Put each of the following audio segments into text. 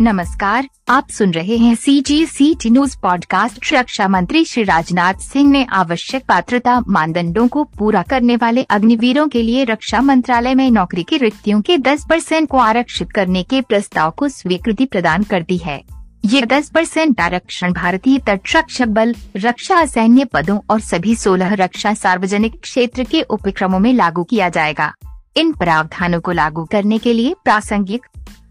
नमस्कार, आप सुन रहे हैं C G C T news podcast रक्षा मंत्री श्री राजनाथ सिंह ने आवश्यक पात्रता मानदंडों को पूरा करने वाले अग्निवीरों के लिए रक्षा मंत्रालय में नौकरी की रिक्तियों के 10 परसेंट को आरक्षित करने के प्रस्ताव को स्वीकृति प्रदान कर दी है। ये 10 परसेंट आरक्षण भारतीय तटरक्षक बल, रक्षा सैन्य पदों और सभी 16 रक्षा सार्वजनिक क्षेत्र के उपक्रमों में लागू किया जाएगा। इन प्रावधानों को लागू करने के लिए प्रासंगिक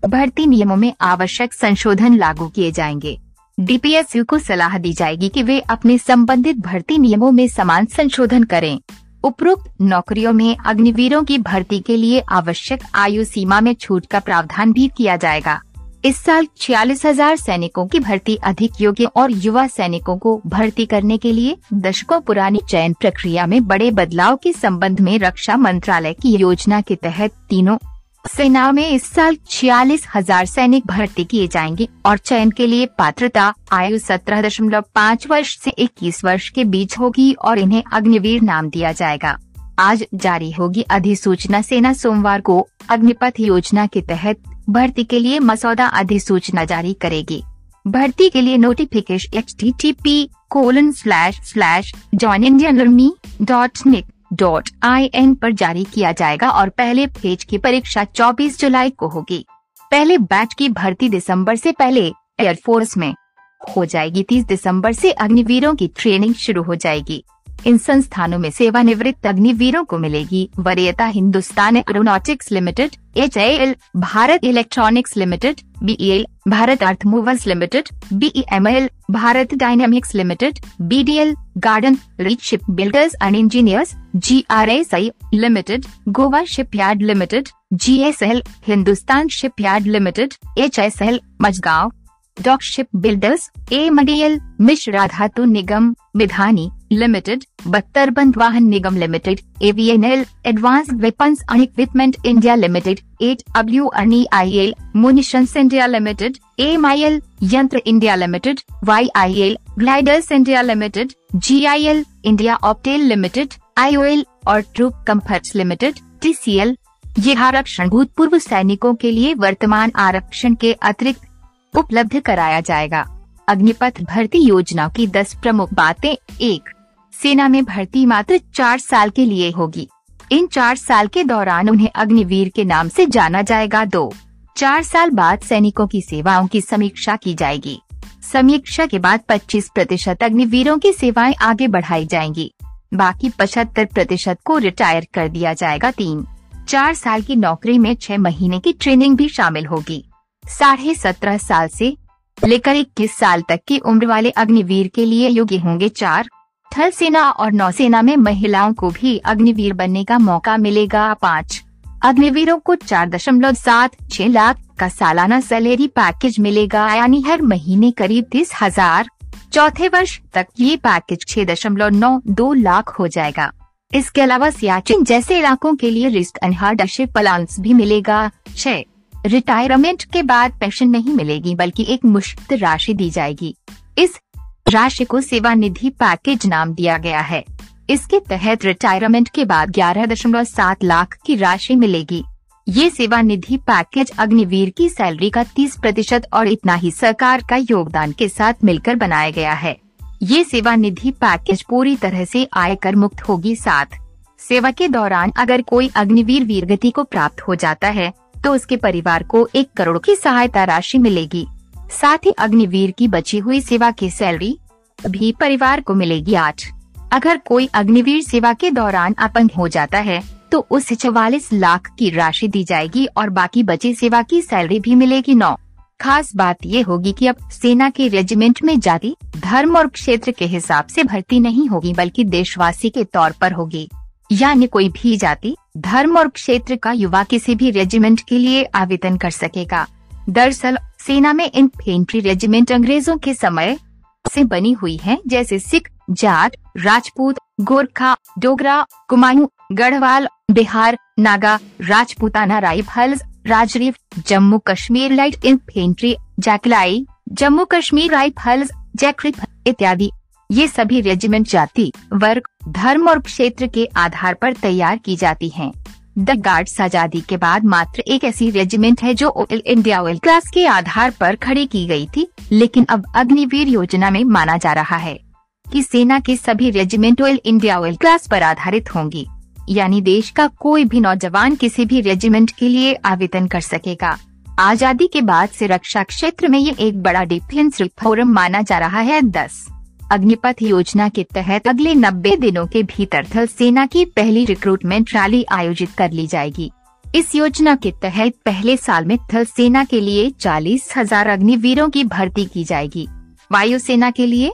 भर्ती नियमों में आवश्यक संशोधन लागू किए जाएँगे। डीपीएसयू को सलाह दी जाएगी कि वे अपने संबंधित भर्ती नियमों में समान संशोधन करें। उपरोक्त नौकरियों में अग्निवीरों की भर्ती के लिए आवश्यक आयु सीमा में छूट का प्रावधान भी किया जाएगा। इस साल छियालीस हज़ार सैनिकों की भर्ती अधिक योग्य और युवा सैनिकों को भर्ती करने के लिए दशकों पुरानी चयन प्रक्रिया में बड़े बदलाव के संबंध में रक्षा मंत्रालय की योजना के तहत तीनों सेना में इस साल छियालीस हज़ार सैनिक भर्ती किए जाएँगे और चयन के लिए पात्रता आयु सत्रह दशमलव पाँच वर्ष से इक्कीस वर्ष के बीच होगी और इन्हें अग्निवीर नाम दिया जाएगा। आज जारी होगी अधिसूचना सेना सोमवार को अग्निपथ योजना के तहत भर्ती के लिए मसौदा अधिसूचना जारी करेगी। भर्ती के लिए notification H T T P colon slash slash join Indian army dot nic dot I N आरोप जारी किया जाएगा और पहले फ़ेज़ की परीक्षा 24 जुलाई को होगी। पहले बैच की भर्ती दिसंबर से पहले एयरफोर्स में हो जाएगी। 30 दिसंबर से अग्निवीरों की ट्रेनिंग शुरू हो जाएगी। इन संस्थानों में सेवानिवृत्त अग्निवीरों को मिलेगी। वरीयता Hindustan aeronautics limited H Bharat electronics limited, BEL, Bharat earth movers limited, BEML, Bharat dynamics limited, BDL, garden reach ship builders and engineers G R S I limited, Goa shipyard limited G S L Hindustan shipyard limited H S L Mazagon dock ship builders MDL Mishra Dhatu Nigam, Midhani limited बख्तर बंद वाहन निगम limited AVNL advance weapons and equipment India limited eight W Arni I L munitions India limited M I L Yantra India limited Y I L gliders India limited G I L India optel limited I L और troop comforts limited T C L ये आरक्षण भूतपूर्व सैनिकों के लिए वर्तमान आरक्षण के अतिरिक्त उपलब्ध कराया जाएगा। अग्निपथ भर्ती योजना की दस प्रमुख बातें। एक सेना में भर्ती मात्र चार साल के लिए होगी। इन चार साल के दौरान उन्हें अग्निवीर के नाम से जाना जाएगा। दो। चार साल बाद सैनिकों की सेवाओं की समीक्षा की जाएगी। समीक्षा के बाद 25 प्रतिशत अग्निवीरों की सेवाएँ आगे बढ़ाई जाएँगी। बाकी 75 प्रतिशत को रिटायर कर दिया जाएगा। तीन। चार साल की नौकरी में छह महीने की ट्रेनिंग भी शामिल होगी। साढ़े सत्रह साल से लेकर इक्कीस साल तक की उम्र वाले अग्निवीर के लिए योग्य होंगे। चार। थल सेना और नौसेना में महिलाओं को भी अग्निवीर बनने का मौका मिलेगा। पाँच, अग्निवीरों को चार दशमलव सात छह लाख का सालाना सैलरी पैकेज मिलेगा, यानी हर महीने करीब तीस हज़ार। चौथे वर्ष तक ये पैकेज छह दशमलव नौ दो लाख हो जाएगा। इसके अलावा सियाचिन जैसे इलाकों के लिए रिस्क एंड हार्डशिप अलाउंस भी मिलेगा। छह, रिटायरमेंट के बाद पेंशन नहीं मिलेगी, बल्कि एक मुश्त राशि दी जाएगी। इस राशि को सेवा निधि पैकेज नाम दिया गया है। इसके तहत रिटायरमेंट के बाद ग्यारह दशमलव सात लाख की राशि मिलेगी। ये सेवा निधि पैकेज अग्निवीर की सैलरी का तीस प्रतिशत और इतना ही सरकार का योगदान के साथ मिलकर बनाया गया है। ये सेवा निधि पैकेज पूरी तरह से आयकर मुक्त होगी साथ। सेवा के दौरान अगर कोई अग्निवीर वीरगति को प्राप्त हो जाता है तो उसके परिवार को एक करोड़ की सहायता राशि मिलेगी। साथ ही अग्निवीर की बची हुई सेवा की सैलरी भी परिवार को मिलेगी आठ। अगर कोई अग्निवीर सेवा के दौरान अपंग हो जाता है तो उसे चवालीस लाख की राशि दी जाएगी और बाकी बची सेवा की सैलरी भी मिलेगी नौ। खास बात ये होगी कि अब सेना के रेजिमेंट में जाति, धर्म और क्षेत्र के हिसाब से भर्ती नहीं होगी, बल्कि देशवासी के तौर पर होगी। यानी कोई भी जाति, धर्म और क्षेत्र का युवा किसी भी रेजिमेंट के लिए आवेदन कर सकेगा। दरअसल सेना में इन्फेंट्री रेजिमेंट अंग्रेज़ों के समय से बनी हुई है, जैसे Sikh, Jat, Rajput, Gorkha, Dogra Kumaon Garhwal, Bihar, Naga, Rajputana rifles, Raj Rif, Jammu Kashmir light infantry JAK LI, Jammu Kashmir rifles, JAK RIF इत्यादि ये सभी रेजिमेंट जाति, वर्ग, धर्म और क्षेत्र के आधार पर तैयार की जाती हैं। द गार्ड्स आज़ादी के बाद मात्र एक ऐसी रेजिमेंट है जो ऑयल इंडिया ऑयल क्लास के आधार पर खड़ी की गई थी, लेकिन अब अग्निवीर योजना में माना जा रहा है कि सेना के सभी regiment all India all class पर आधारित होंगी, यानी देश का कोई भी नौजवान किसी भी रेजिमेंट के लिए आवेदन कर सकेगा। आज़ादी के बाद से रक्षा क्षेत्र में ये एक बड़ा डिफेंस रिफॉर्म माना जा रहा है। दस अग्निपथ योजना के तहत अगले 90 दिनों के भीतर थल सेना की पहली रिक्रूटमेंट रैली आयोजित कर ली जाएगी। इस योजना के तहत पहले साल में थल सेना के लिए चालीस हज़ार अग्निवीरों की भर्ती की जाएगी। वायुसेना के लिए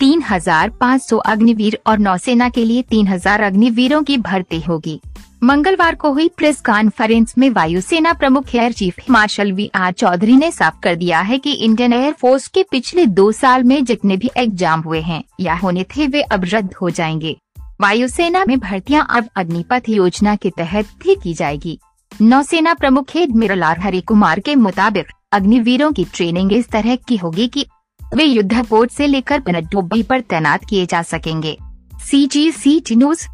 तीन हज़ार पाँच सौ अग्निवीर और नौसेना के लिए तीन हज़ार अग्निवीरों की भर्ती होगी। मंगलवार को हुई प्रेस कॉन्फ्रेंस में वायुसेना प्रमुख air chief marshal V R Chaudhari ने साफ़ कर दिया है कि इंडियन एयर फोर्स के पिछले दो साल में जितने भी एग्ज़ाम हुए हैं, या होने थे वे अब रद्द हो जाएँगे। वायुसेना में भर्तियाँ अब अग्निपथ योजना के तहत भी की जाएगी। नौसेना प्रमुख एडमिरल आर हरि कुमार के मुताबिक, अग्निवीरों की ट्रेनिंग इस तरह की होगी कि वे युद्ध पोर्ट से लेकर पनडुब्बी पर तैनात किए जा सकेंगे। सी जी सी टी न्यूज़